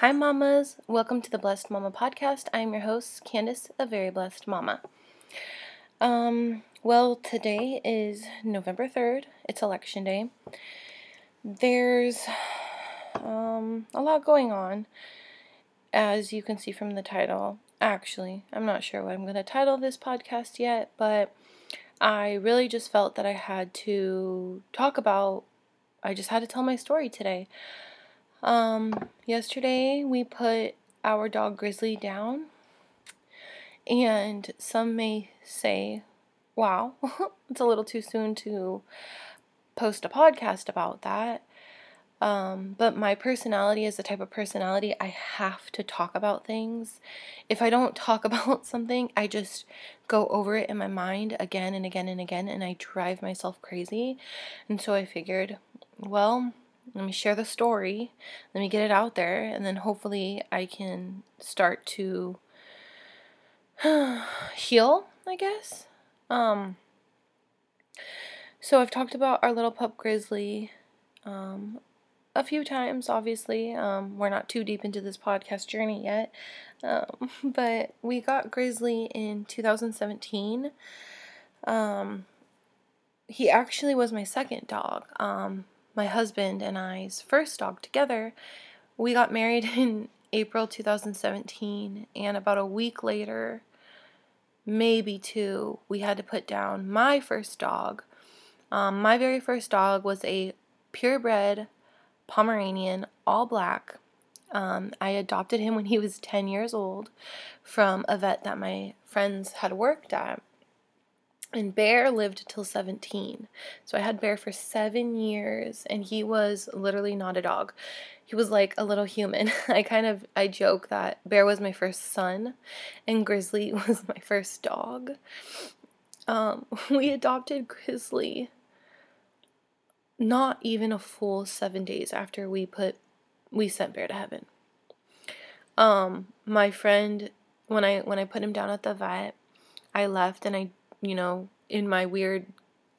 Hi, mamas. Welcome to the Blessed Mama podcast. I'm your host, Candace, a very blessed mama. Um, well, today is November 3rd. It's election day. There's um, a lot going on, as you can see from the title. Actually, I'm not sure what I'm going to title this podcast yet, but I really just felt that I had to talk about, I just had to tell my story today. Um, yesterday we put our dog Grizzly down, and some may say, wow, it's a little too soon to post a podcast about that. Um, but my personality is the type of personality I have to talk about things. If I don't talk about something, I just go over it in my mind again and again and again, and I drive myself crazy. And so I figured, well, let me share the story, let me get it out there, and then hopefully I can start to heal, I guess. Um, so I've talked about our little pup Grizzly um, a few times, obviously. Um, we're not too deep into this podcast journey yet, um, but we got Grizzly in 2017. Um, he actually was my second dog. Um, my husband and I's first dog together. We got married in April 2017, and about a week later, maybe two, we had to put down my first dog. Um, my very first dog was a purebred Pomeranian, all black. Um, I adopted him when he was 10 years old from a vet that my friends had worked at. And Bear lived till 17. So I had Bear for seven years, and he was literally not a dog. He was like a little human. I kind of I joke that Bear was my first son, and Grizzly was my first dog. Um, we adopted Grizzly not even a full seven days after we put we sent Bear to heaven. Um, my friend when I when I put him down at the vet, I left and I you know, in my weird,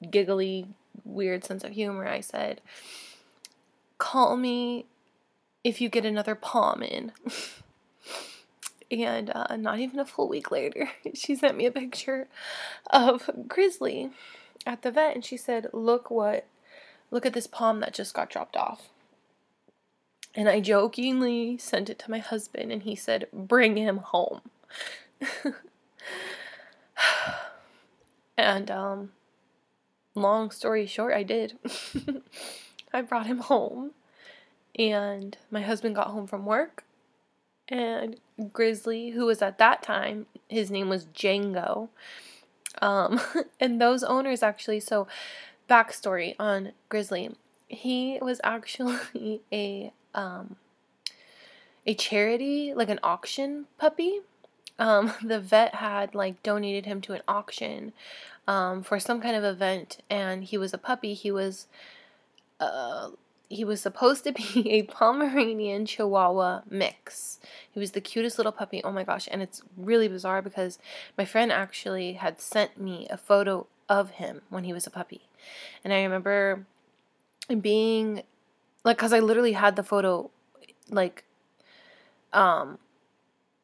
giggly, weird sense of humor, I said, Call me if you get another Pom in. and uh, not even a full week later, she sent me a picture of Grizzly at the vet and she said, Look what, look at this Pom that just got dropped off. And I jokingly sent it to my husband and he said, Bring him home. And um, long story short, I did. I brought him home, and my husband got home from work, and Grizzly, who was at that time, his name was Django. Um, and those owners actually, so backstory on Grizzly, he was actually a um, a charity, like an auction puppy. Um, the vet had like donated him to an auction um, for some kind of event, and he was a puppy. He was, uh, he was supposed to be a Pomeranian Chihuahua mix. He was the cutest little puppy. Oh my gosh! And it's really bizarre because my friend actually had sent me a photo of him when he was a puppy, and I remember being like, cause I literally had the photo, like, um,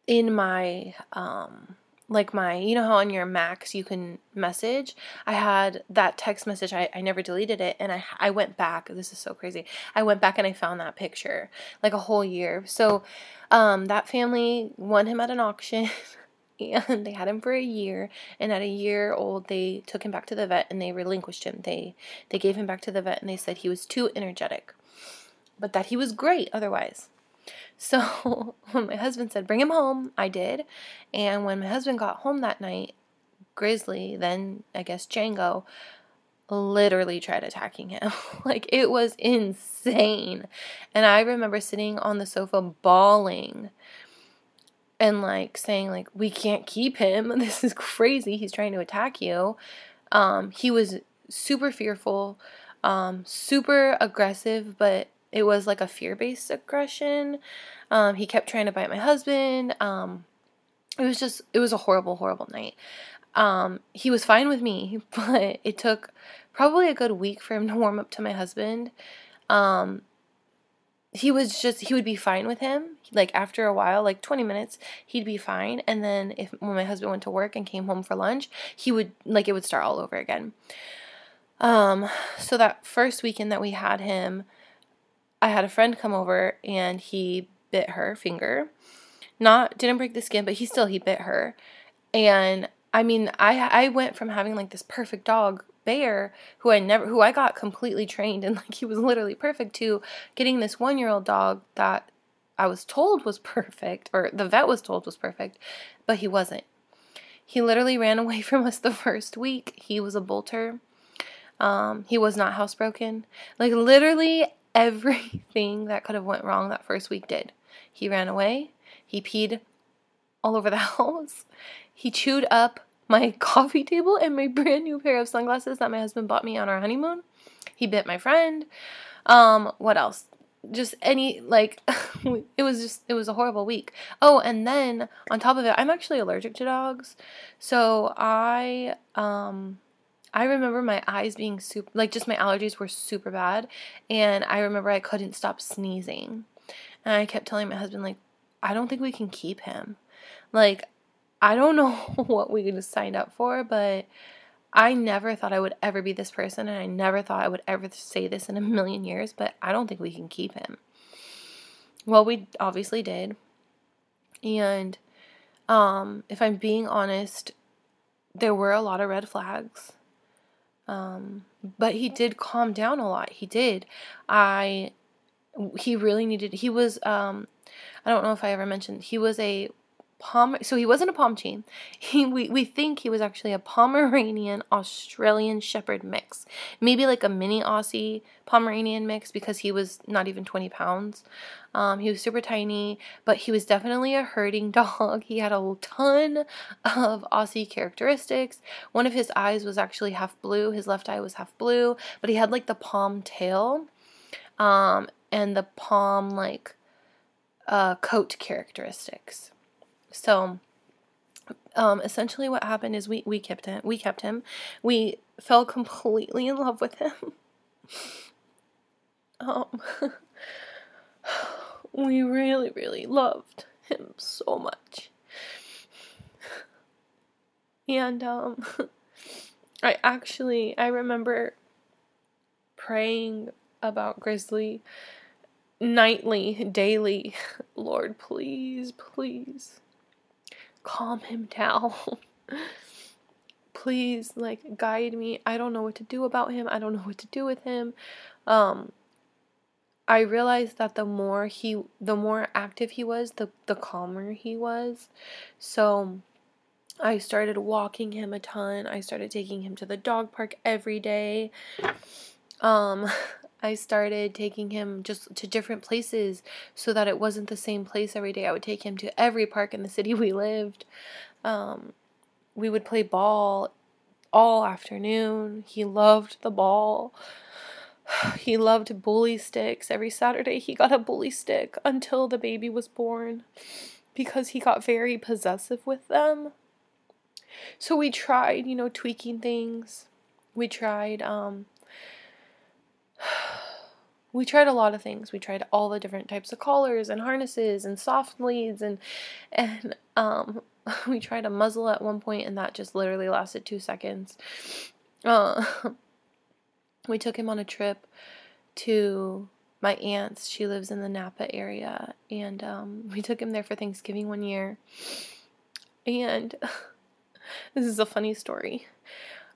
in my um like my you know how on your macs you can message? I had that text message i, I never deleted it and I, I went back this is so crazy i went back and i found that picture like a whole year. So um, that family won him at an auction and they had him for a year and at a year old they took him back to the vet and they relinquished him. They they gave him back to the vet and they said he was too energetic but that he was great otherwise so when my husband said, bring him home, I did. And when my husband got home that night, Grizzly, then I guess Django, literally tried attacking him. like it was insane. And I remember sitting on the sofa bawling and like saying like we can't keep him. This is crazy. He's trying to attack you. Um he was super fearful, um super aggressive, but it was like a fear based aggression. Um, he kept trying to bite my husband. Um, it was just, it was a horrible, horrible night. Um, he was fine with me, but it took probably a good week for him to warm up to my husband. Um, he was just he would be fine with him like after a while like 20 minutes he'd be fine and then if when my husband went to work and came home for lunch he would like it would start all over again um so that first weekend that we had him i had a friend come over and he bit her finger not didn't break the skin but he still he bit her and i mean i i went from having like this perfect dog bear who I never who I got completely trained and like he was literally perfect to getting this 1-year-old dog that I was told was perfect or the vet was told was perfect, but he wasn't. He literally ran away from us the first week. He was a bolter. Um, he was not housebroken. Like literally everything that could have went wrong that first week did. He ran away. He peed all over the house. He chewed up my coffee table and my brand new pair of sunglasses that my husband bought me on our honeymoon. He bit my friend. Um, what else? Just any like it was just it was a horrible week. Oh, and then on top of it, I'm actually allergic to dogs. So I um I remember my eyes being super like just my allergies were super bad and I remember I couldn't stop sneezing. And I kept telling my husband like I don't think we can keep him. Like I don't know what we just signed up for, but I never thought I would ever be this person, and I never thought I would ever say this in a million years, but I don't think we can keep him. Well, we obviously did. And um, if I'm being honest, there were a lot of red flags. Um, but he did calm down a lot. He did. I he really needed he was um I don't know if I ever mentioned he was a So he wasn't a Pomchi. He we, we think he was actually a Pomeranian Australian Shepherd mix. Maybe like a mini Aussie Pomeranian mix because he was not even 20 pounds. Um, he was super tiny, but he was definitely a herding dog. He had a ton of Aussie characteristics. One of his eyes was actually half blue, his left eye was half blue, but he had like the Pom tail um, and the Pom like uh, coat characteristics. So um, essentially what happened is we, we kept him we kept him. We fell completely in love with him. um we really, really loved him so much. And um I actually I remember praying about Grizzly nightly, daily. Lord, please, please calm him down. Please, like, guide me. I don't know what to do about him. I don't know what to do with him. Um, I realized that the more he, the more active he was, the the calmer he was. So, I started walking him a ton. I started taking him to the dog park every day. Um, I started taking him just to different places so that it wasn't the same place every day. I would take him to every park in the city we lived. Um, we would play ball all afternoon. He loved the ball. He loved bully sticks. Every Saturday he got a bully stick until the baby was born because he got very possessive with them. So we tried, you know, tweaking things. We tried um we tried a lot of things. We tried all the different types of collars and harnesses and soft leads and and um we tried a muzzle at one point and that just literally lasted 2 seconds. Uh, we took him on a trip to my aunt's. She lives in the Napa area and um, we took him there for Thanksgiving one year. And this is a funny story.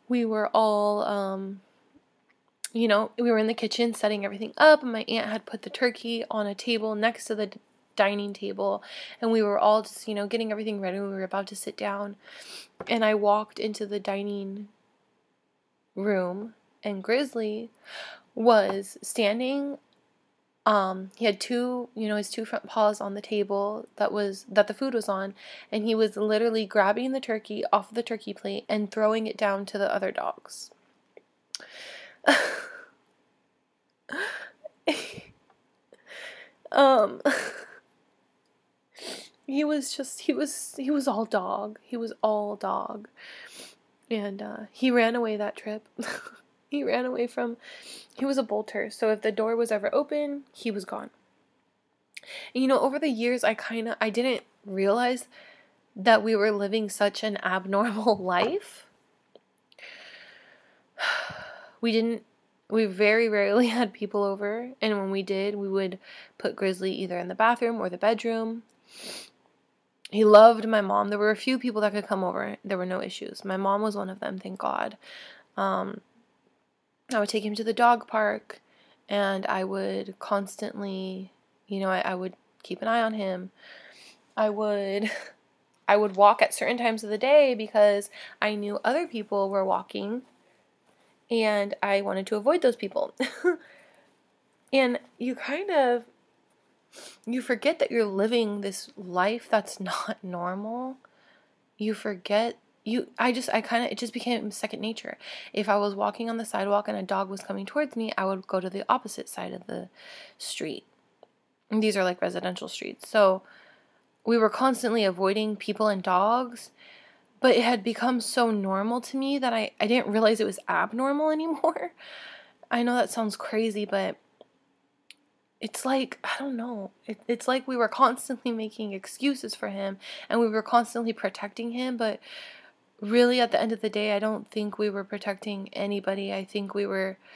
We were all um, you know, we were in the kitchen setting everything up, and my aunt had put the turkey on a table next to the dining table, and we were all just, you know, getting everything ready. We were about to sit down, and I walked into the dining room, and Grizzly was standing. Um, he had two, you know, his two front paws on the table that was that the food was on, and he was literally grabbing the turkey off of the turkey plate and throwing it down to the other dogs. um he was just he was he was all dog. He was all dog. And uh, he ran away that trip. he ran away from he was a bolter, so if the door was ever open, he was gone. And, you know, over the years, I kind of I didn't realize that we were living such an abnormal life. We didn't we very rarely had people over, and when we did, we would put Grizzly either in the bathroom or the bedroom. He loved my mom. There were a few people that could come over. There were no issues. My mom was one of them, thank God. Um, I would take him to the dog park, and I would constantly, you know, I, I would keep an eye on him. I would I would walk at certain times of the day because I knew other people were walking and I wanted to avoid those people. and you kind of you forget that you're living this life that's not normal. You forget you I just I kind of it just became second nature. If I was walking on the sidewalk and a dog was coming towards me, I would go to the opposite side of the street. And these are like residential streets. So we were constantly avoiding people and dogs but it had become so normal to me that I, I didn't realize it was abnormal anymore. I know that sounds crazy, but it's like, I don't know. It, it's like we were constantly making excuses for him and we were constantly protecting him, but really at the end of the day, I don't think we were protecting anybody. I think we were.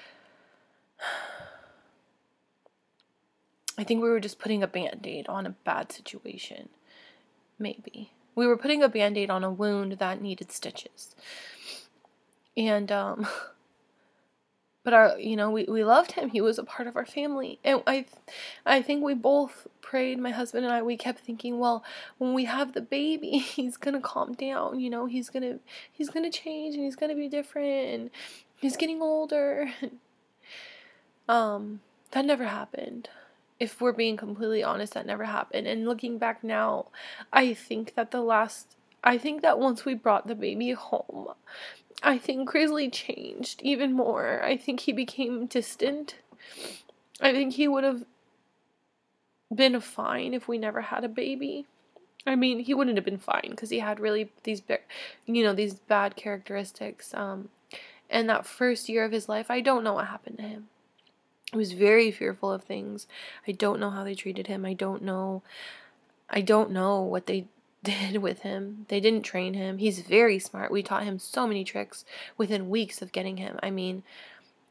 I think we were just putting a band aid on a bad situation. Maybe. We were putting a band aid on a wound that needed stitches. And, um, but our, you know, we, we loved him. He was a part of our family. And I, I think we both prayed, my husband and I, we kept thinking, well, when we have the baby, he's going to calm down, you know, he's going to, he's going to change and he's going to be different and he's getting older. um, that never happened if we're being completely honest, that never happened. And looking back now, I think that the last, I think that once we brought the baby home, I think Grizzly changed even more. I think he became distant. I think he would have been fine if we never had a baby. I mean, he wouldn't have been fine because he had really these, you know, these bad characteristics. Um, and that first year of his life, I don't know what happened to him. I was very fearful of things. I don't know how they treated him. I don't know. I don't know what they did with him. They didn't train him. He's very smart. We taught him so many tricks within weeks of getting him. I mean,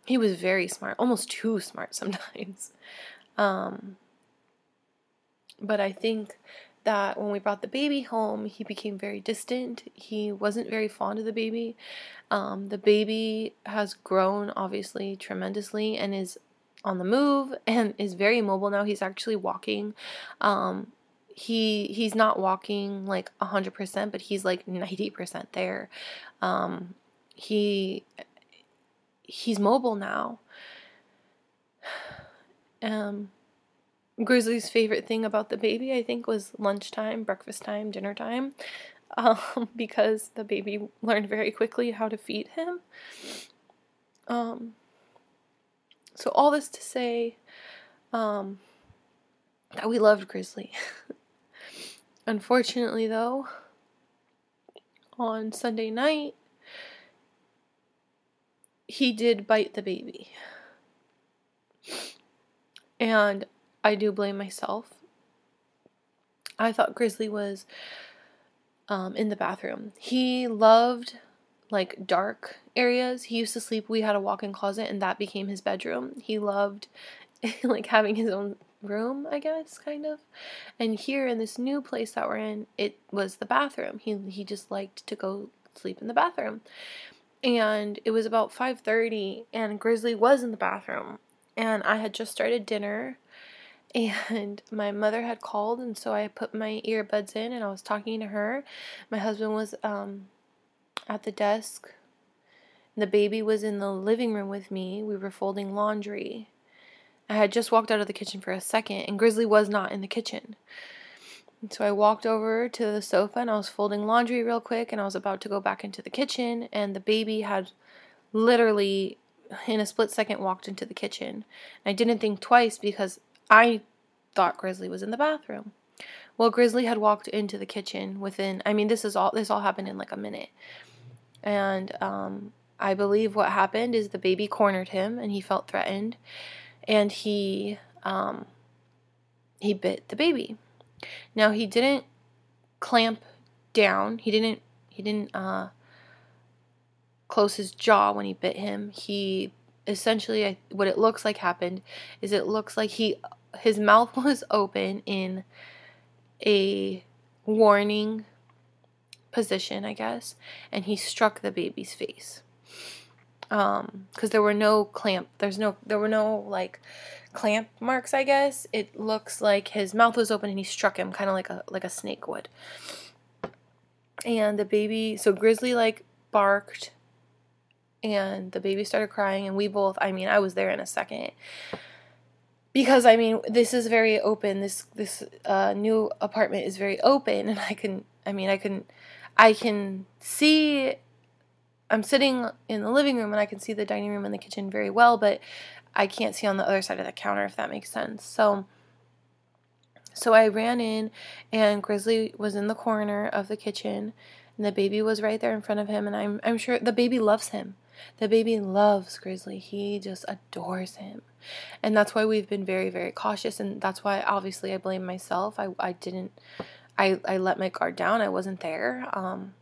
he was very smart, almost too smart sometimes. Um, but I think that when we brought the baby home, he became very distant. He wasn't very fond of the baby. Um, the baby has grown, obviously, tremendously and is on the move and is very mobile now. He's actually walking. Um, he he's not walking like 100%, but he's like 90% there. Um, he he's mobile now. Um, Grizzly's favorite thing about the baby, I think, was lunchtime, breakfast time, dinner time, um, because the baby learned very quickly how to feed him. Um, so, all this to say um, that we loved Grizzly. Unfortunately, though, on Sunday night, he did bite the baby. And I do blame myself. I thought Grizzly was um, in the bathroom. He loved like dark areas. He used to sleep, we had a walk in closet, and that became his bedroom. He loved like having his own room, I guess, kind of. And here in this new place that we're in, it was the bathroom. He he just liked to go sleep in the bathroom. And it was about 5:30 and Grizzly was in the bathroom. And I had just started dinner and my mother had called and so I put my earbuds in and I was talking to her. My husband was um at the desk. The baby was in the living room with me. We were folding laundry. I had just walked out of the kitchen for a second, and Grizzly was not in the kitchen. So I walked over to the sofa and I was folding laundry real quick, and I was about to go back into the kitchen, and the baby had literally, in a split second, walked into the kitchen. I didn't think twice because I thought Grizzly was in the bathroom. Well, Grizzly had walked into the kitchen within, I mean, this is all, this all happened in like a minute. And um, I believe what happened is the baby cornered him and he felt threatened. And he um, he bit the baby. Now he didn't clamp down. He didn't he didn't uh close his jaw when he bit him. He essentially what it looks like happened is it looks like he his mouth was open in a warning position, I guess, and he struck the baby's face. Um, because there were no clamp, there's no, there were no like clamp marks, I guess. It looks like his mouth was open and he struck him, kind of like a like a snake would. And the baby, so Grizzly like barked, and the baby started crying, and we both, I mean, I was there in a second because I mean this is very open. This this uh, new apartment is very open, and I can I mean I can I can see I'm sitting in the living room and I can see the dining room and the kitchen very well, but I can't see on the other side of the counter if that makes sense. So so I ran in and Grizzly was in the corner of the kitchen and the baby was right there in front of him and I'm I'm sure the baby loves him. The baby loves Grizzly. He just adores him. And that's why we've been very, very cautious and that's why obviously I blame myself. I I didn't I, I let my guard down. I wasn't there. Um,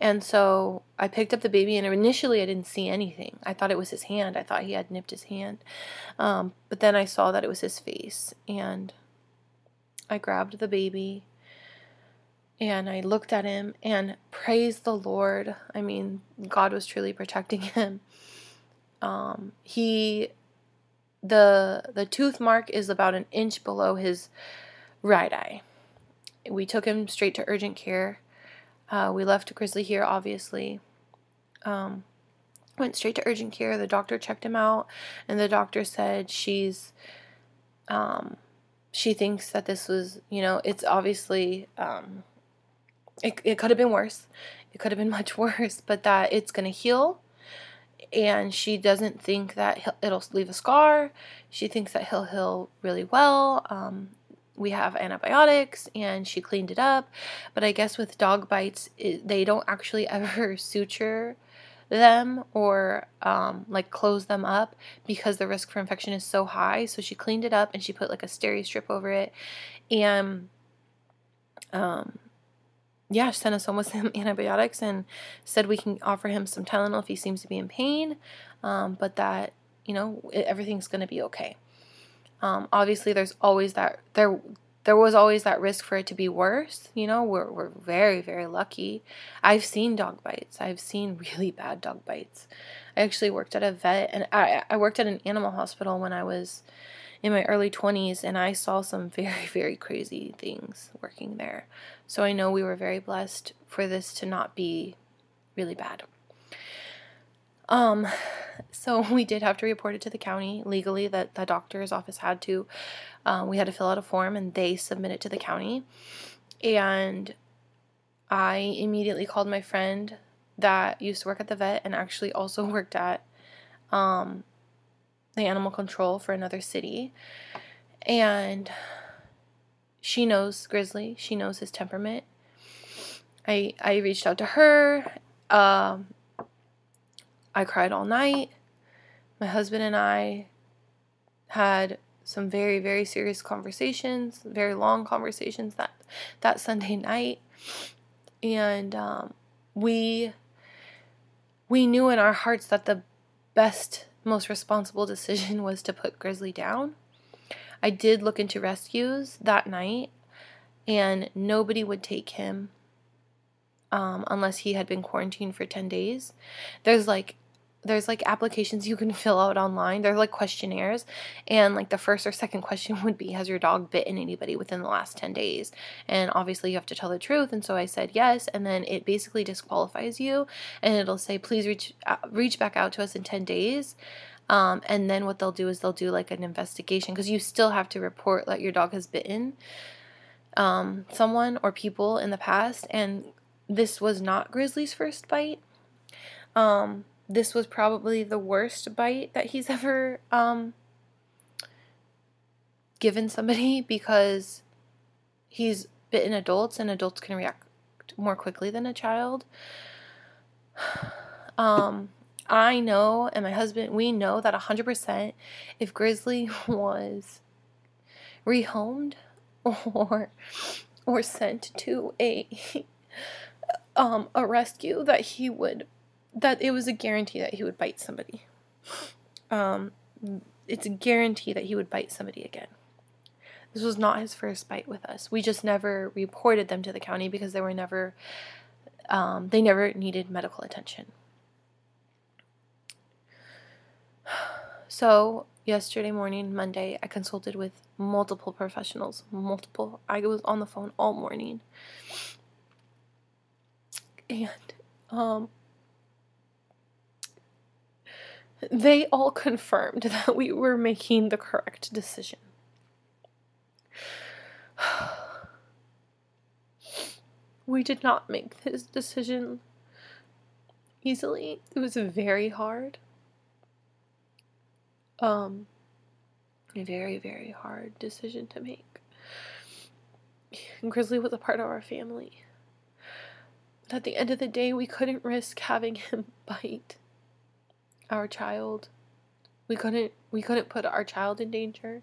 and so I picked up the baby, and initially I didn't see anything. I thought it was his hand. I thought he had nipped his hand. Um, but then I saw that it was his face, and I grabbed the baby and I looked at him and praised the Lord. I mean, God was truly protecting him. Um, he, the the tooth mark is about an inch below his right eye we took him straight to urgent care. Uh, we left Grizzly here, obviously. Um, went straight to urgent care. The doctor checked him out, and the doctor said she's, um, she thinks that this was, you know, it's obviously, um, it, it could have been worse. It could have been much worse, but that it's going to heal. And she doesn't think that it'll leave a scar. She thinks that he'll heal really well. Um, we have antibiotics and she cleaned it up. But I guess with dog bites, it, they don't actually ever suture them or um, like close them up because the risk for infection is so high. So she cleaned it up and she put like a steri strip over it. And um, yeah, she sent us home with some antibiotics and said we can offer him some Tylenol if he seems to be in pain, um, but that, you know, everything's going to be okay. Um, obviously, there's always that there there was always that risk for it to be worse. You know, we're we're very very lucky. I've seen dog bites. I've seen really bad dog bites. I actually worked at a vet, and I I worked at an animal hospital when I was in my early 20s and I saw some very very crazy things working there. So I know we were very blessed for this to not be really bad. Um, so we did have to report it to the county legally. That the doctor's office had to. Um, we had to fill out a form, and they submit it to the county. And I immediately called my friend that used to work at the vet and actually also worked at um, the animal control for another city. And she knows Grizzly. She knows his temperament. I I reached out to her. Um, I cried all night. My husband and I had some very very serious conversations, very long conversations that that Sunday night, and um, we we knew in our hearts that the best, most responsible decision was to put Grizzly down. I did look into rescues that night, and nobody would take him um, unless he had been quarantined for 10 days. There's like there's like applications you can fill out online. They're like questionnaires. And like the first or second question would be Has your dog bitten anybody within the last 10 days? And obviously you have to tell the truth. And so I said yes. And then it basically disqualifies you. And it'll say, Please reach, uh, reach back out to us in 10 days. Um, and then what they'll do is they'll do like an investigation because you still have to report that your dog has bitten um, someone or people in the past. And this was not Grizzly's first bite. Um, this was probably the worst bite that he's ever um, given somebody because he's bitten adults and adults can react more quickly than a child. Um, I know, and my husband, we know that 100% if Grizzly was rehomed or or sent to a um a rescue that he would that it was a guarantee that he would bite somebody. Um it's a guarantee that he would bite somebody again. This was not his first bite with us. We just never reported them to the county because they were never um, they never needed medical attention. So, yesterday morning, Monday, I consulted with multiple professionals, multiple. I was on the phone all morning. And um they all confirmed that we were making the correct decision. we did not make this decision easily. It was very hard. Um, a very, very hard decision to make. Grizzly was a part of our family. At the end of the day, we couldn't risk having him bite our child. We couldn't we couldn't put our child in danger.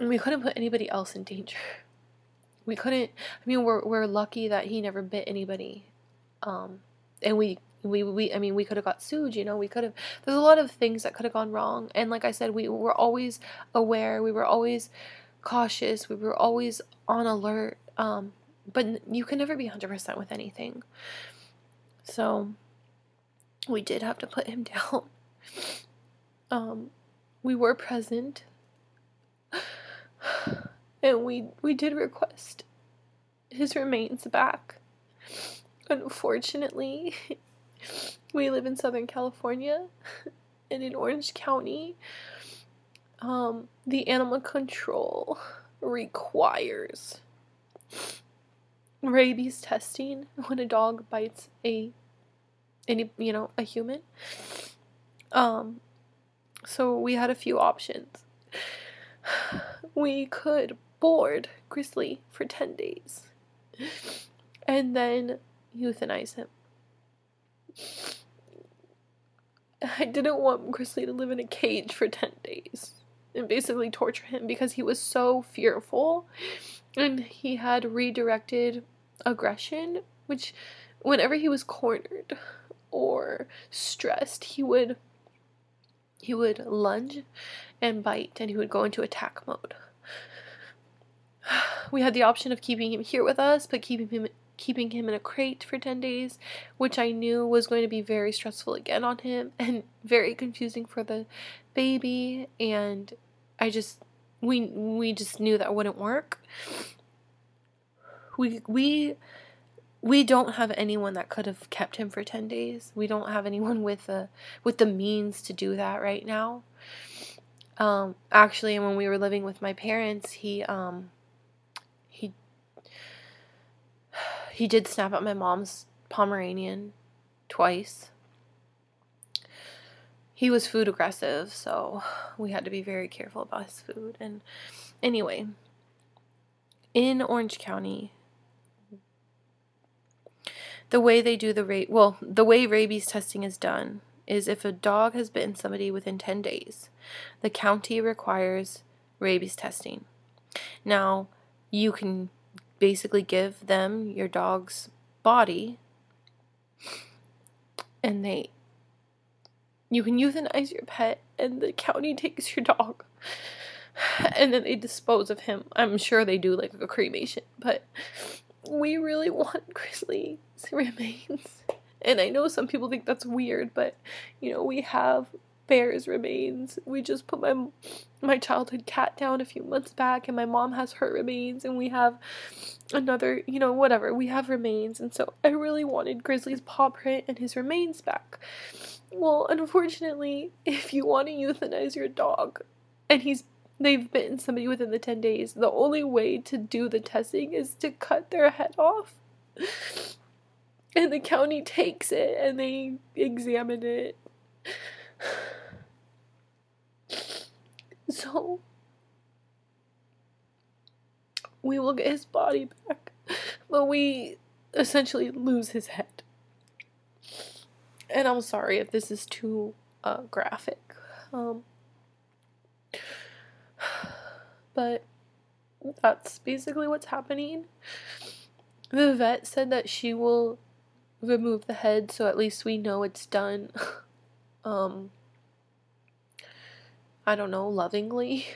We couldn't put anybody else in danger. We couldn't I mean we're we're lucky that he never bit anybody. Um and we we, we I mean we could have got sued, you know, we could have there's a lot of things that could have gone wrong. And like I said, we were always aware, we were always cautious, we were always on alert. Um but you can never be 100% with anything. So we did have to put him down. Um, we were present, and we we did request his remains back. Unfortunately, we live in Southern California, and in Orange County, um, the animal control requires rabies testing when a dog bites a any you know a human. Um so we had a few options. We could board grizzly for 10 days and then euthanize him. I didn't want grizzly to live in a cage for 10 days and basically torture him because he was so fearful and he had redirected aggression which whenever he was cornered or stressed, he would he would lunge and bite and he would go into attack mode. We had the option of keeping him here with us, but keeping him keeping him in a crate for 10 days, which I knew was going to be very stressful again on him and very confusing for the baby and I just we we just knew that wouldn't work. We we we don't have anyone that could have kept him for 10 days. We don't have anyone with the with the means to do that right now. Um actually when we were living with my parents, he um he he did snap at my mom's Pomeranian twice. He was food aggressive, so we had to be very careful about his food. And anyway, in Orange County, the way they do the rate well the way rabies testing is done is if a dog has bitten somebody within 10 days the county requires rabies testing. Now you can basically give them your dog's body and they you can euthanize your pet and the county takes your dog and then they dispose of him i'm sure they do like a cremation but we really want Grizzly's remains. And I know some people think that's weird, but you know, we have Bear's remains. We just put my my childhood cat down a few months back and my mom has her remains and we have another, you know, whatever. We have remains and so I really wanted Grizzly's paw print and his remains back. Well, unfortunately, if you want to euthanize your dog and he's they've bitten somebody within the 10 days, the only way to do the testing is to cut their head off. And the county takes it and they examine it. So, we will get his body back, but we essentially lose his head. And I'm sorry if this is too uh, graphic. Um, but that's basically what's happening. The vet said that she will remove the head so at least we know it's done. um I don't know, lovingly.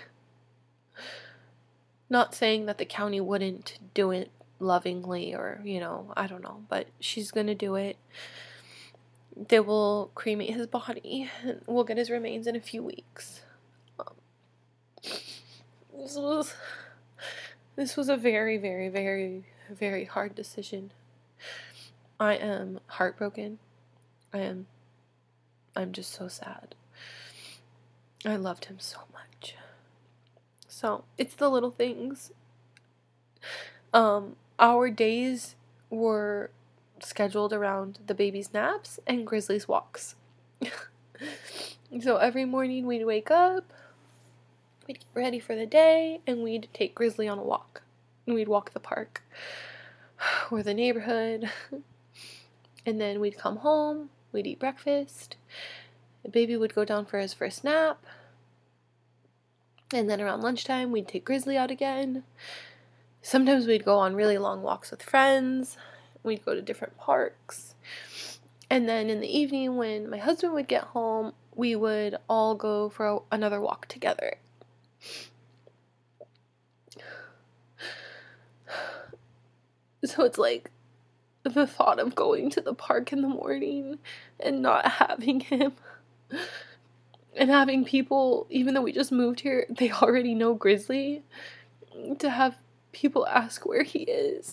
Not saying that the county wouldn't do it lovingly or, you know, I don't know, but she's to do it. They will cremate his body and we'll get his remains in a few weeks. Um, this was this was a very very very very hard decision. I am heartbroken. I am I'm just so sad. I loved him so much. So, it's the little things. Um our days were scheduled around the baby's naps and Grizzly's walks. so every morning we'd wake up, we'd get ready for the day, and we'd take Grizzly on a walk. And we'd walk the park or the neighborhood. and then we'd come home, we'd eat breakfast. The baby would go down for his first nap. And then around lunchtime, we'd take Grizzly out again. Sometimes we'd go on really long walks with friends. We'd go to different parks. And then in the evening, when my husband would get home, we would all go for a, another walk together. So it's like the thought of going to the park in the morning and not having him and having people, even though we just moved here, they already know Grizzly, to have people ask where he is.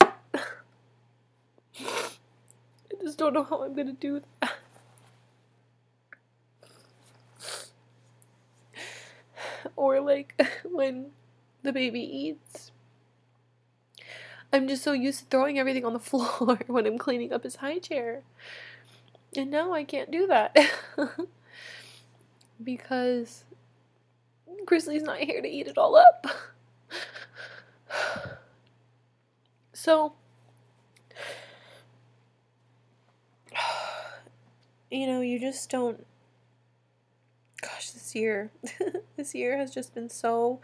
I just don't know how I'm gonna do that. or like when the baby eats. I'm just so used to throwing everything on the floor when I'm cleaning up his high chair. And now I can't do that. because Grizzly's not here to eat it all up. so you know, you just don't. Gosh, this year, this year has just been so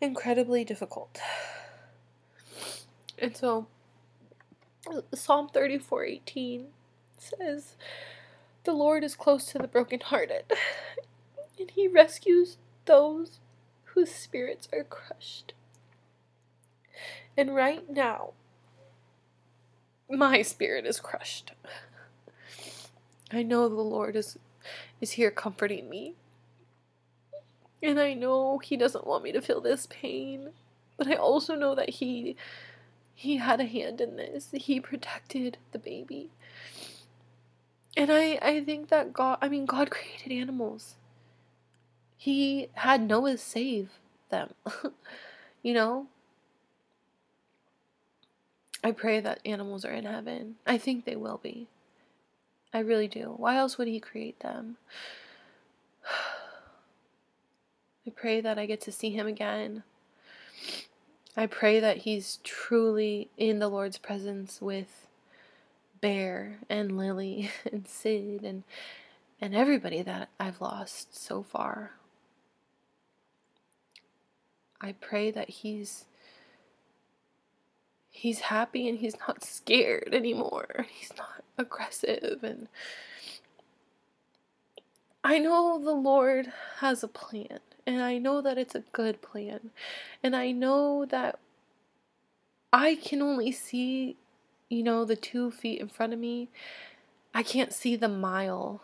incredibly difficult. And so, Psalm 34 18 says, The Lord is close to the brokenhearted, and he rescues those whose spirits are crushed. And right now, my spirit is crushed. I know the Lord is is here comforting me. And I know he doesn't want me to feel this pain, but I also know that he he had a hand in this. He protected the baby. And I I think that God, I mean God created animals. He had Noah save them. you know? I pray that animals are in heaven. I think they will be. I really do. Why else would He create them? I pray that I get to see Him again. I pray that He's truly in the Lord's presence with Bear and Lily and Sid and and everybody that I've lost so far. I pray that he's he's happy and he's not scared anymore. He's not aggressive and I know the Lord has a plan and I know that it's a good plan. And I know that I can only see, you know, the 2 feet in front of me. I can't see the mile,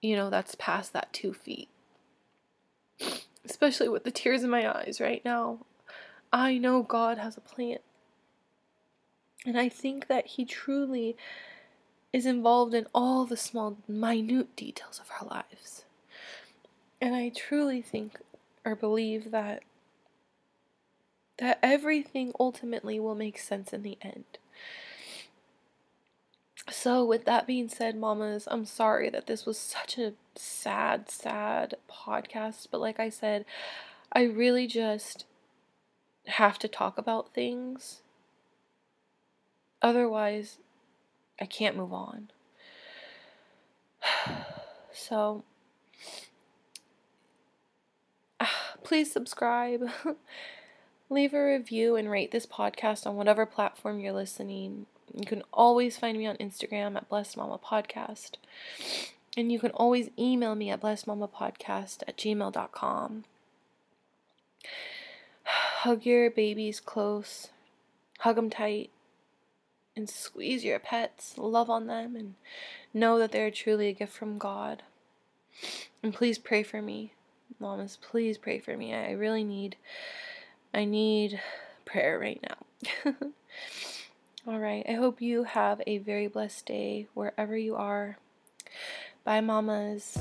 you know, that's past that 2 feet. Especially with the tears in my eyes right now. I know God has a plan. And I think that He truly is involved in all the small, minute details of our lives. And I truly think or believe that that everything ultimately will make sense in the end. So, with that being said, mamas, I'm sorry that this was such a sad, sad podcast, but like I said, I really just have to talk about things Otherwise, I can't move on. So, please subscribe, leave a review and rate this podcast on whatever platform you're listening. You can always find me on Instagram at Blessed Mama Podcast. And you can always email me at blessedmamapodcast at gmail.com. Hug your babies close, hug them tight, and squeeze your pets, love on them, and know that they're truly a gift from God. And please pray for me. Mamas, please pray for me. I really need I need prayer right now. All right. I hope you have a very blessed day wherever you are. Bye, mamas.